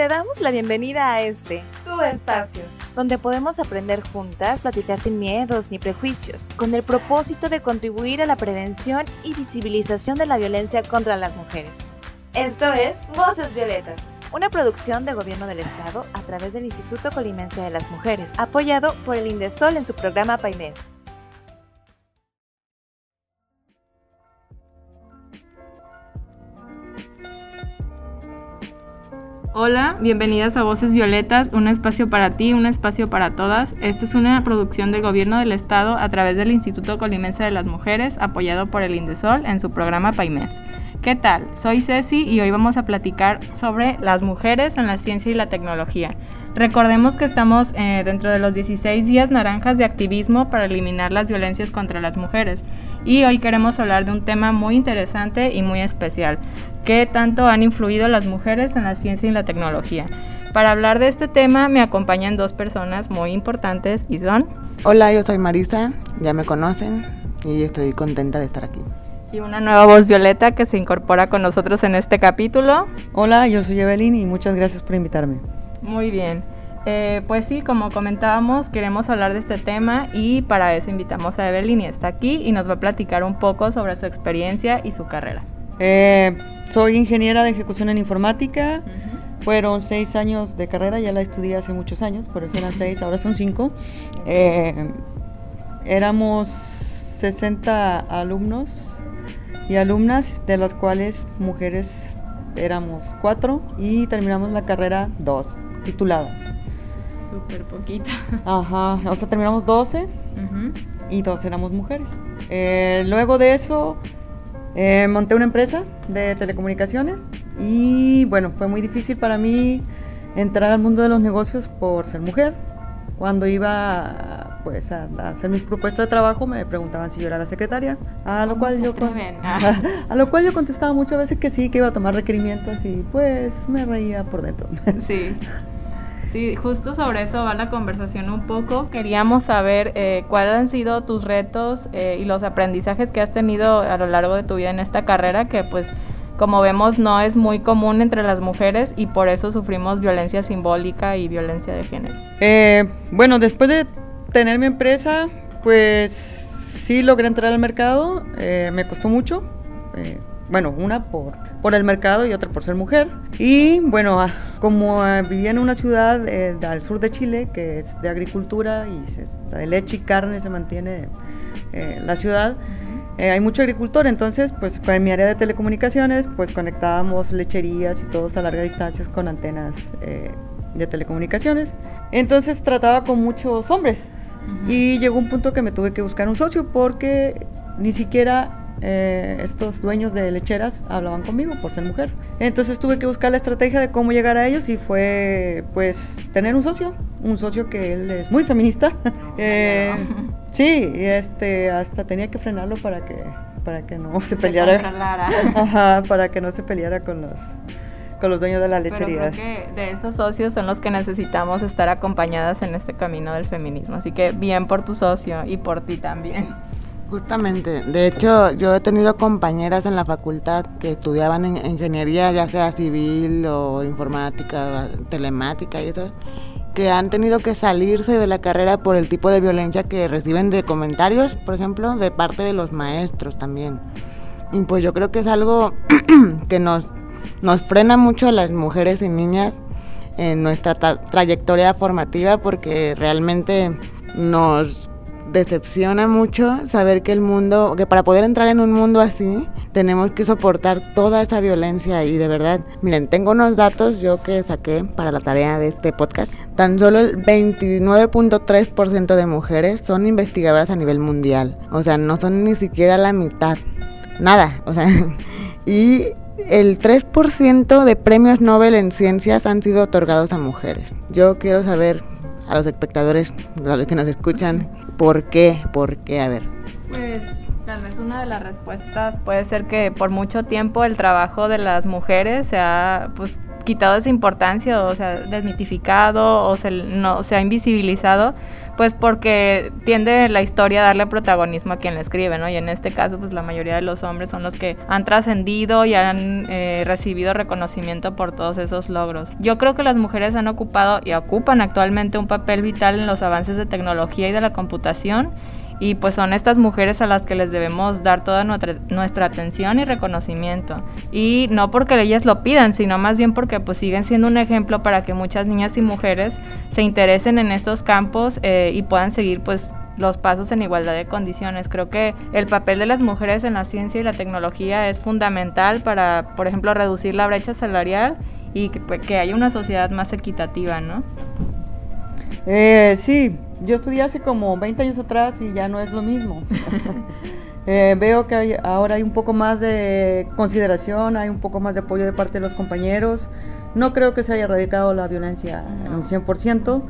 Te damos la bienvenida a este, tu espacio, donde podemos aprender juntas, platicar sin miedos ni prejuicios, con el propósito de contribuir a la prevención y visibilización de la violencia contra las mujeres. Esto es Voces Violetas, una producción de Gobierno del Estado a través del Instituto Colimense de las Mujeres, apoyado por el Indesol en su programa PAIMED. Hola, bienvenidas a Voces Violetas, un espacio para ti, un espacio para todas. Esta es una producción del Gobierno del Estado a través del Instituto Colimense de las Mujeres, apoyado por el Indesol en su programa PAIMED. ¿Qué tal? Soy Ceci y hoy vamos a platicar sobre las mujeres en la ciencia y la tecnología. Recordemos que estamos eh, dentro de los 16 días naranjas de activismo para eliminar las violencias contra las mujeres y hoy queremos hablar de un tema muy interesante y muy especial, ¿qué tanto han influido las mujeres en la ciencia y la tecnología? Para hablar de este tema me acompañan dos personas muy importantes y son... Hola, yo soy Marisa, ya me conocen y estoy contenta de estar aquí. Y una nueva voz violeta que se incorpora con nosotros en este capítulo. Hola, yo soy Evelyn y muchas gracias por invitarme. Muy bien. Eh, pues sí, como comentábamos, queremos hablar de este tema y para eso invitamos a Evelyn y está aquí y nos va a platicar un poco sobre su experiencia y su carrera. Eh, soy ingeniera de ejecución en informática. Fueron seis años de carrera, ya la estudié hace muchos años, por eso eran seis, ahora son cinco. Eh, éramos 60 alumnos y alumnas, de las cuales mujeres éramos cuatro y terminamos la carrera dos, tituladas. Súper poquita. Ajá, o sea, terminamos 12 y dos éramos mujeres. Eh, luego de eso, eh, monté una empresa de telecomunicaciones y bueno, fue muy difícil para mí entrar al mundo de los negocios por ser mujer. Cuando iba pues a, hacer mis propuestas de trabajo me preguntaban si yo era la secretaria, a lo cual yo a, lo cual yo contestaba muchas veces que sí, que iba a tomar requerimientos y pues me reía por dentro. Sí. Sí, justo sobre eso va la conversación un poco. Queríamos saber eh, cuáles han sido tus retos eh, y los aprendizajes que has tenido a lo largo de tu vida en esta carrera, que pues como vemos no es muy común entre las mujeres y por eso sufrimos violencia simbólica y violencia de género. Eh, bueno, después de tener mi empresa, pues sí logré entrar al mercado, me costó mucho bueno, una por, por el mercado y otra por ser mujer. Y bueno, ah, como ah, vivía en una ciudad eh, al sur de Chile, que es de agricultura y de leche y carne se mantiene eh, la ciudad, eh, hay mucho agricultor, entonces pues en mi área de telecomunicaciones pues conectábamos lecherías y todos a larga distancia con antenas de telecomunicaciones. Entonces trataba con muchos hombres y llegó un punto que me tuve que buscar un socio porque ni siquiera eh, estos dueños de lecheras hablaban conmigo por ser mujer. Entonces tuve que buscar la estrategia de cómo llegar a ellos y fue pues tener un socio, un socio que él es muy feminista. eh, sí, este, hasta tenía que frenarlo para que, para que no se peleara. Ajá, para que no se peleara con los con los dueños de la lechería. Pero creo que de esos socios son los que necesitamos estar acompañadas en este camino del feminismo. Así que bien por tu socio y por ti también. Justamente, de hecho yo he tenido compañeras en la facultad que estudiaban en ingeniería, ya sea civil o informática, telemática y eso, que han tenido que salirse de la carrera por el tipo de violencia que reciben de comentarios, por ejemplo, de parte de los maestros también. Y pues yo creo que es algo que nos, nos frena mucho a las mujeres y niñas en nuestra trayectoria formativa porque realmente nos decepciona mucho saber que el mundo, que para poder entrar en un mundo así, tenemos que soportar toda esa violencia y de verdad, miren, tengo unos datos yo que saqué para la tarea de este podcast. Tan solo el 29.3% de mujeres son investigadoras a nivel mundial. O sea, no son ni siquiera la mitad. Nada, o sea, y el 3% de premios Nobel en ciencias han sido otorgados a mujeres. Yo quiero saber a los espectadores, a los que nos escuchan, ¿por qué? ¿Por qué? A ver. Pues Tal vez una de las respuestas puede ser que por mucho tiempo el trabajo de las mujeres se ha pues quitado esa importancia o sea desmitificado o se, no, se ha invisibilizado pues porque tiende la historia a darle protagonismo a quien la escribe, ¿no? Y en este caso, pues la mayoría de los hombres son los que han trascendido y han eh, recibido reconocimiento por todos esos logros. Yo creo que las mujeres han ocupado y ocupan actualmente un papel vital en los avances de tecnología y de la computación y pues son estas mujeres a las que les debemos dar toda nuestra, atención y reconocimiento. Y no porque ellas lo pidan, sino más bien porque pues siguen siendo un ejemplo para que muchas niñas y mujeres se interesen en estos campos eh, y puedan seguir pues los pasos en igualdad de condiciones. Creo que el papel de las mujeres en la ciencia y la tecnología es fundamental para, por ejemplo, reducir la brecha salarial y que, pues, que haya una sociedad más equitativa, ¿no? Eh, sí, yo estudié hace como 20 años atrás y ya no es lo mismo. Eh, veo que ahora hay un poco más de consideración, hay un poco más de apoyo de parte de los compañeros. No creo que se haya erradicado la violencia en un 100%,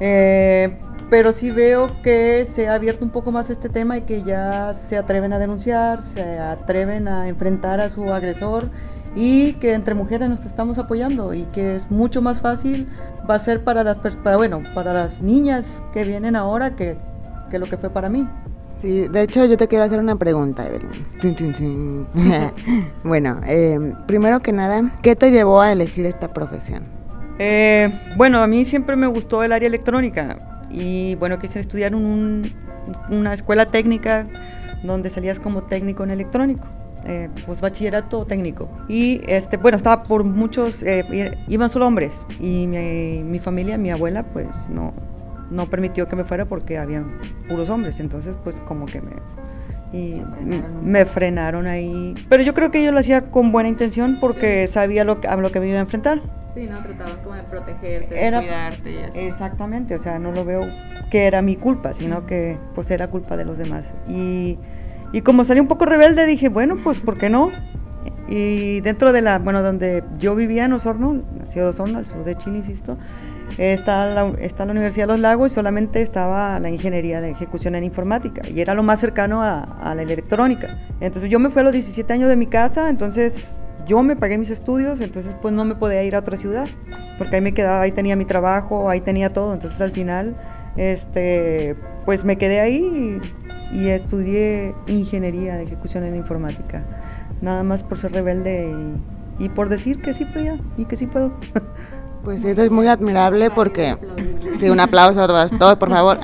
eh, pero sí veo que se ha abierto un poco más este tema y que ya se atreven a denunciar, se atreven a enfrentar a su agresor y que entre mujeres nos estamos apoyando y que es mucho más fácil va a ser para las para, bueno para las niñas que vienen ahora que, que lo que fue para mí Sí, de hecho yo te quiero hacer una pregunta, Evelyn. bueno, eh, primero que nada, ¿qué te llevó a elegir esta profesión? Eh, bueno, a mí siempre me gustó el área electrónica y bueno, quise estudiar en una escuela técnica donde salías como técnico en electrónico. Eh, pues bachillerato técnico. Y este, bueno, estaba por muchos, eh, iban solo hombres. Y mi, mi, familia, mi abuela, pues no, no permitió que me fuera porque habían puros hombres. Entonces, pues como que me, y me frenaron ahí. Pero yo creo que yo lo hacía con buena intención porque sabía lo, a lo que me iba a enfrentar. Sí, no trataba como de protegerte, de cuidarte y así. Exactamente, o sea, no lo veo que era mi culpa, sino que pues era culpa de los demás. Y y como salí un poco rebelde, dije, bueno, pues, ¿por qué no? Y dentro de la, bueno, donde yo vivía en Osorno, ciudad de Osorno, al sur de Chile, insisto, está la, está la Universidad de los Lagos y solamente estaba la ingeniería de ejecución en informática y era lo más cercano a, a la electrónica. Entonces yo me fui a los 17 años de mi casa, entonces yo me pagué mis estudios, entonces pues no me podía ir a otra ciudad, porque ahí me quedaba, ahí tenía mi trabajo, ahí tenía todo, entonces al final, este, pues me quedé ahí y estudié ingeniería de ejecución en informática. Nada más por ser rebelde y, por decir que sí podía y que sí puedo. Pues eso es muy admirable porque... Sí, un aplauso a todos, por favor.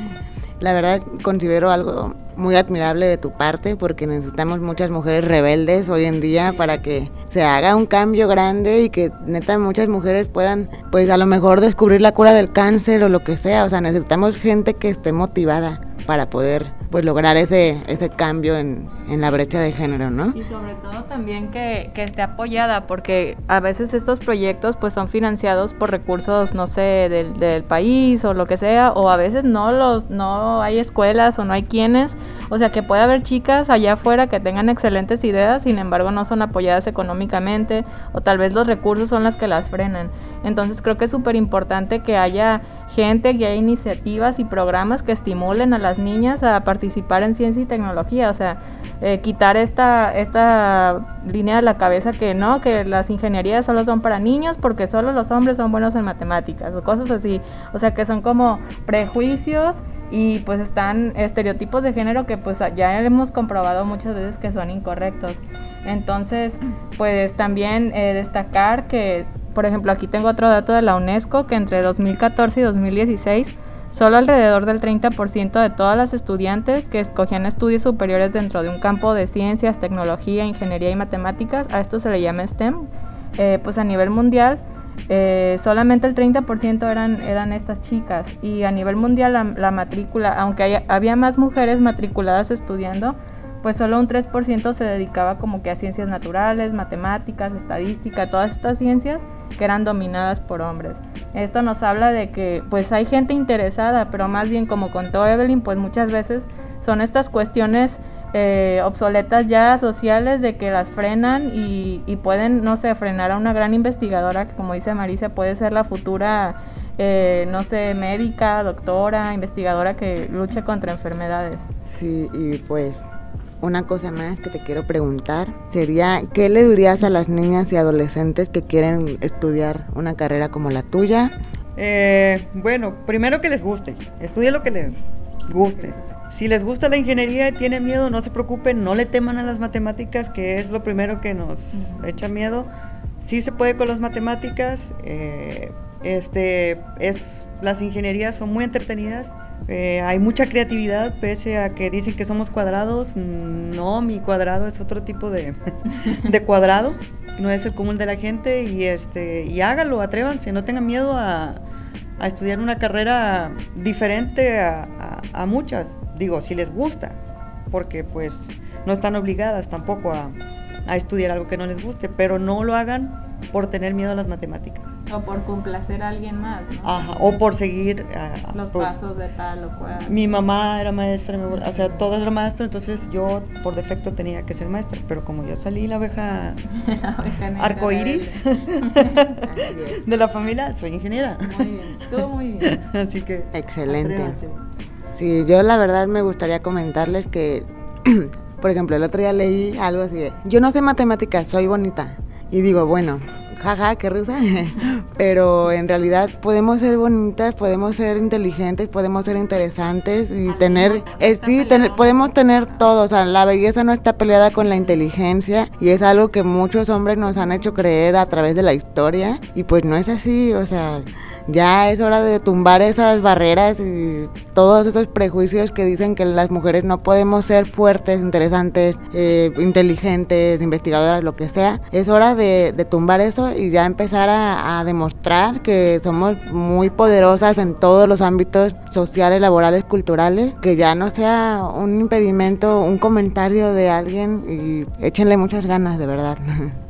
La verdad considero algo muy admirable de tu parte porque necesitamos muchas mujeres rebeldes hoy en día para que se haga un cambio grande y que neta muchas mujeres puedan pues a lo mejor descubrir la cura del cáncer o lo que sea, o sea, necesitamos gente que esté motivada para poder pues lograr ese, ese cambio en, en la brecha de género, ¿no? Y sobre todo también que, que, esté apoyada, porque a veces estos proyectos pues son financiados por recursos, no sé, del, del, país o lo que sea, o a veces no los, no hay escuelas o no hay quienes, o sea que puede haber chicas allá afuera que tengan excelentes ideas, sin embargo no son apoyadas económicamente, o tal vez los recursos son las que las frenan. Entonces creo que es súper importante que haya gente, que haya iniciativas y programas que estimulen a niñas a participar en ciencia y tecnología, o sea, eh, quitar esta, esta línea de la cabeza que no, que las ingenierías solo son para niños porque solo los hombres son buenos en matemáticas o cosas así. O sea, que son como prejuicios y pues están estereotipos de género que pues ya hemos comprobado muchas veces que son incorrectos. Entonces, pues también eh, destacar que, por ejemplo, aquí tengo otro dato de la UNESCO, que entre 2014 y 2016 Solo alrededor del 30% de todas las estudiantes que escogían estudios superiores dentro de un campo de ciencias, tecnología, ingeniería y matemáticas, a esto se le llama STEM, eh, pues a nivel mundial eh, solamente el 30% eran, eran estas chicas. Y a nivel mundial la, matrícula, aunque había más mujeres matriculadas estudiando, pues solo un 3% se dedicaba como que a ciencias naturales, matemáticas, estadística, todas estas ciencias que eran dominadas por hombres. Esto nos habla de que pues hay gente interesada, pero más bien como contó Evelyn, pues muchas veces son estas cuestiones eh, obsoletas ya sociales de que las frenan y, pueden, no sé, frenar a una gran investigadora que como dice Marisa puede ser la futura, eh, no sé, médica, doctora, investigadora que luche contra enfermedades. Sí, y pues una cosa más que te quiero preguntar sería, ¿qué le dirías a las niñas y adolescentes que quieren estudiar una carrera como la tuya? Eh, bueno, primero que les guste, estudien lo que les guste. Si les gusta la ingeniería y tienen miedo, no se preocupen, no le teman a las matemáticas, que es lo primero que nos echa miedo. Sí se puede con las matemáticas, eh, este, es, las ingenierías son muy entretenidas eh, hay mucha creatividad, pese a que dicen que somos cuadrados. No, mi cuadrado es otro tipo de, de cuadrado. No es el común de la gente. Y, este, y hágalo, atrévanse, no tengan miedo a, a estudiar una carrera diferente a, a, a, muchas. Digo, si les gusta, porque pues no están obligadas tampoco a, a estudiar algo que no les guste, pero no lo hagan por tener miedo a las matemáticas. O por complacer a alguien más, ¿no? Ajá, o por seguir uh, los pues, pasos de tal o cual. Mi mamá era maestra, o sea, todas eran maestras, entonces yo por defecto tenía que ser maestra, pero como yo salí la abeja, la arcoíris de la familia, soy ingeniera. Muy bien, todo muy bien. Así que excelente. Atrévanse. Sí, yo la verdad me gustaría comentarles que por ejemplo, el otro día leí algo así de, yo no sé matemáticas, soy bonita. Y digo, bueno, jaja, qué risa. Pero en realidad podemos ser bonitas, podemos ser inteligentes, podemos ser interesantes y tener, eh, sí, tener, podemos tener todo. O sea, la belleza no está peleada con la inteligencia y es algo que muchos hombres nos han hecho creer a través de la historia y pues no es así. O sea, ya es hora de tumbar esas barreras y todos esos prejuicios que dicen que las mujeres no podemos ser fuertes, interesantes, eh, inteligentes, investigadoras, lo que sea. Es hora de, de tumbar eso y ya empezar a, a, demostrar que somos muy poderosas en todos los ámbitos sociales, laborales, culturales, que ya no sea un impedimento, un comentario de alguien y échenle muchas ganas, de verdad.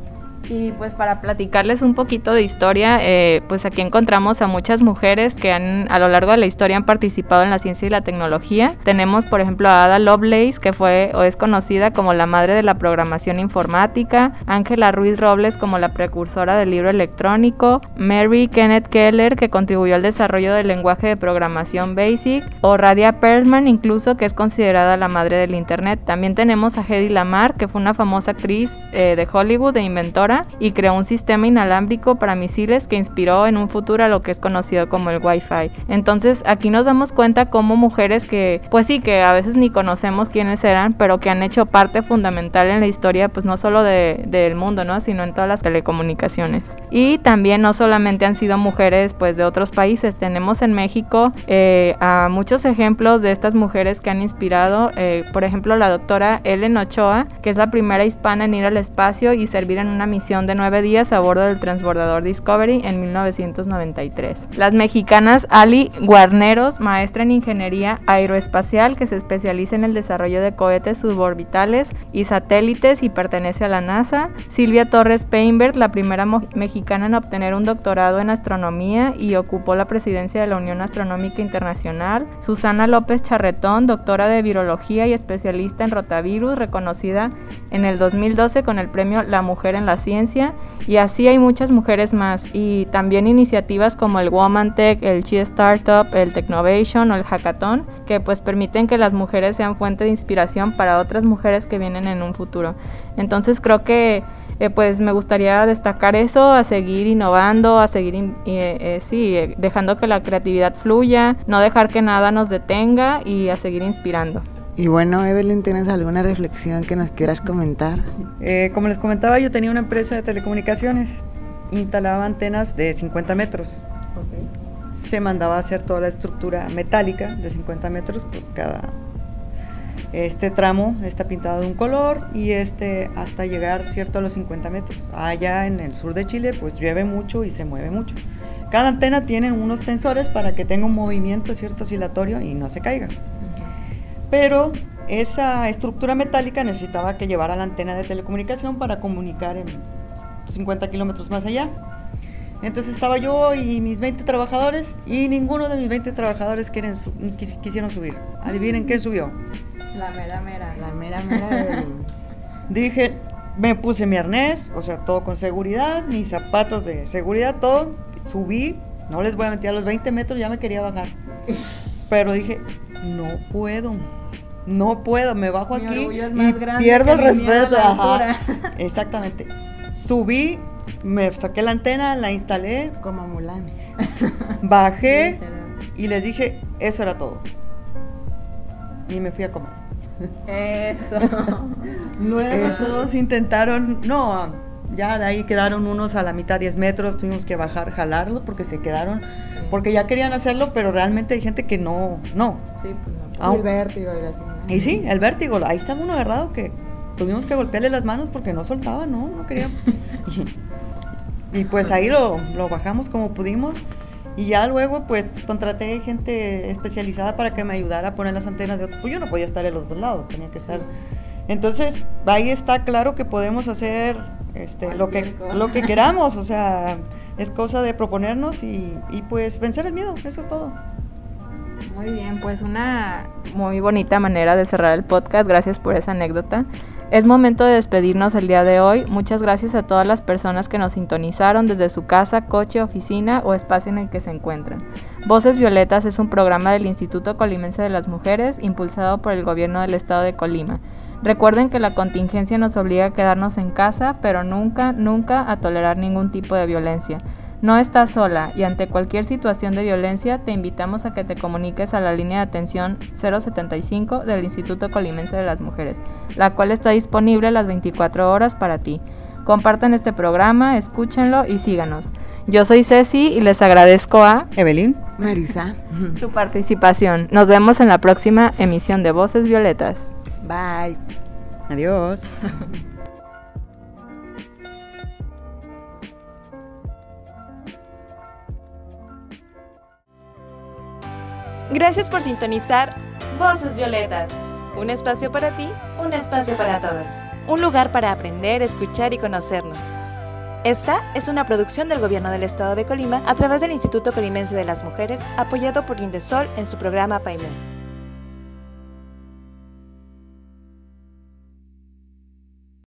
Y pues para platicarles un poquito de historia, eh, pues aquí encontramos a muchas mujeres que han a lo largo de la historia han participado en la ciencia y la tecnología. Tenemos por ejemplo a Ada Lovelace, que fue o es conocida como la madre de la programación informática, Ángela Ruiz Robles como la precursora del libro electrónico, Mary Kenneth Keller, que contribuyó al desarrollo del lenguaje de programación BASIC, o Radia Perlman incluso, que es considerada la madre del Internet. También tenemos a Hedy Lamar, que fue una famosa actriz eh, de Hollywood e inventora y creó un sistema inalámbrico para misiles que inspiró en un futuro a lo que es conocido como el Wi-Fi. Entonces aquí nos damos cuenta como mujeres que, pues sí, que a veces ni conocemos quiénes eran, pero que han hecho parte fundamental en la historia, pues no solo del de, mundo, ¿no? Sino en todas las telecomunicaciones. Y también no solamente han sido mujeres, pues de otros países. Tenemos en México eh, a muchos ejemplos de estas mujeres que han inspirado, eh, por ejemplo, la doctora Ellen Ochoa, que es la primera hispana en ir al espacio y servir en una misión de nueve días a bordo del transbordador Discovery en 1993. Las mexicanas Ali Guarneros, maestra en ingeniería aeroespacial que se especializa en el desarrollo de cohetes suborbitales y satélites y pertenece a la NASA. Silvia Torres Peinbert, la primera mexicana en obtener un doctorado en astronomía y ocupó la presidencia de la Unión Astronómica Internacional. Susana López Charretón, doctora de virología y especialista en rotavirus, reconocida en el 2012 con el premio La Mujer en la Ciencia y así hay muchas mujeres más y también iniciativas como el Woman Tech, el Chi Startup, el Technovation o el Hackathon que pues permiten que las mujeres sean fuente de inspiración para otras mujeres que vienen en un futuro. Entonces creo que eh, pues me gustaría destacar eso, a seguir innovando, a seguir, eh, eh, sí, dejando que la creatividad fluya, no dejar que nada nos detenga y a seguir inspirando. Y bueno, Evelyn, ¿tienes alguna reflexión que nos quieras comentar? Eh, como les comentaba, yo tenía una empresa de telecomunicaciones, instalaba antenas de 50 metros. Okay. Se mandaba a hacer toda la estructura metálica de 50 metros, pues cada este tramo está pintado de un color y este hasta llegar cierto a los 50 metros. Allá en el sur de Chile pues llueve mucho y se mueve mucho. Cada antena tiene unos tensores para que tenga un movimiento cierto oscilatorio y no se caiga pero esa estructura metálica necesitaba que llevara la antena de telecomunicación para comunicar en 50 kilómetros más allá. Entonces estaba yo y mis 20 trabajadores y ninguno de mis 20 trabajadores quieren quis quisieron subir. Adivinen quién subió. La mera mera. La mera mera. Dije, me puse mi arnés, o sea, todo con seguridad, mis zapatos de seguridad, todo. Subí, no les voy a mentir, a los 20 metros ya me quería bajar. Pero dije, no puedo no puedo, me bajo Mi aquí es y más grande pierdo el respeto. ajá. Exactamente. Subí, me saqué la antena, la instalé, Como Mulan. bajé y les dije, eso era todo. Y me fui a comer. Eso. Luego todos intentaron, no, ya de ahí quedaron unos a la mitad 10 metros, tuvimos que bajar, jalarlos porque se quedaron, porque ya querían hacerlo, pero realmente hay gente que no, no. Sí, pues no. Ah, el vértigo era así. ¿no? Y sí, el vértigo, ahí estaba uno agarrado que tuvimos que golpearle las manos porque no soltaba, no, no quería. y, y pues ahí lo, lo bajamos como pudimos. Y ya luego pues contraté gente especializada para que me ayudara a poner las antenas de otro. Pues yo no podía estar en los dos lados, tenía que estar. Entonces ahí está claro que podemos hacer este, lo, que, cosa. lo que queramos, o sea, es cosa de proponernos y, y pues vencer el miedo, eso es todo. Muy bien, pues una muy bonita manera de cerrar el podcast. Gracias por esa anécdota. Es momento de despedirnos el día de hoy. Muchas gracias a todas las personas que nos sintonizaron desde su casa, coche, oficina o espacio en el que se encuentran. Voces Violetas es un programa del Instituto Colimense de las Mujeres impulsado por el gobierno del estado de Colima. Recuerden que la contingencia nos obliga a quedarnos en casa, pero nunca, nunca a tolerar ningún tipo de violencia. No estás sola y ante cualquier situación de violencia te invitamos a que te comuniques a la línea de atención 075 del Instituto Colimense de las Mujeres, la cual está disponible las 24 horas para ti. Compartan este programa, escúchenlo y síganos. Yo soy Ceci y les agradezco a Evelyn. Marisa. su participación. Nos vemos en la próxima emisión de Voces Violetas. Bye. Adiós. Gracias por sintonizar Voces Violetas. Un espacio para ti, un espacio para todas. Un lugar para aprender, escuchar y conocernos. Esta es una producción del Gobierno del Estado de Colima a través del Instituto Colimense de las Mujeres, apoyado por Indesol en su programa PAIMED.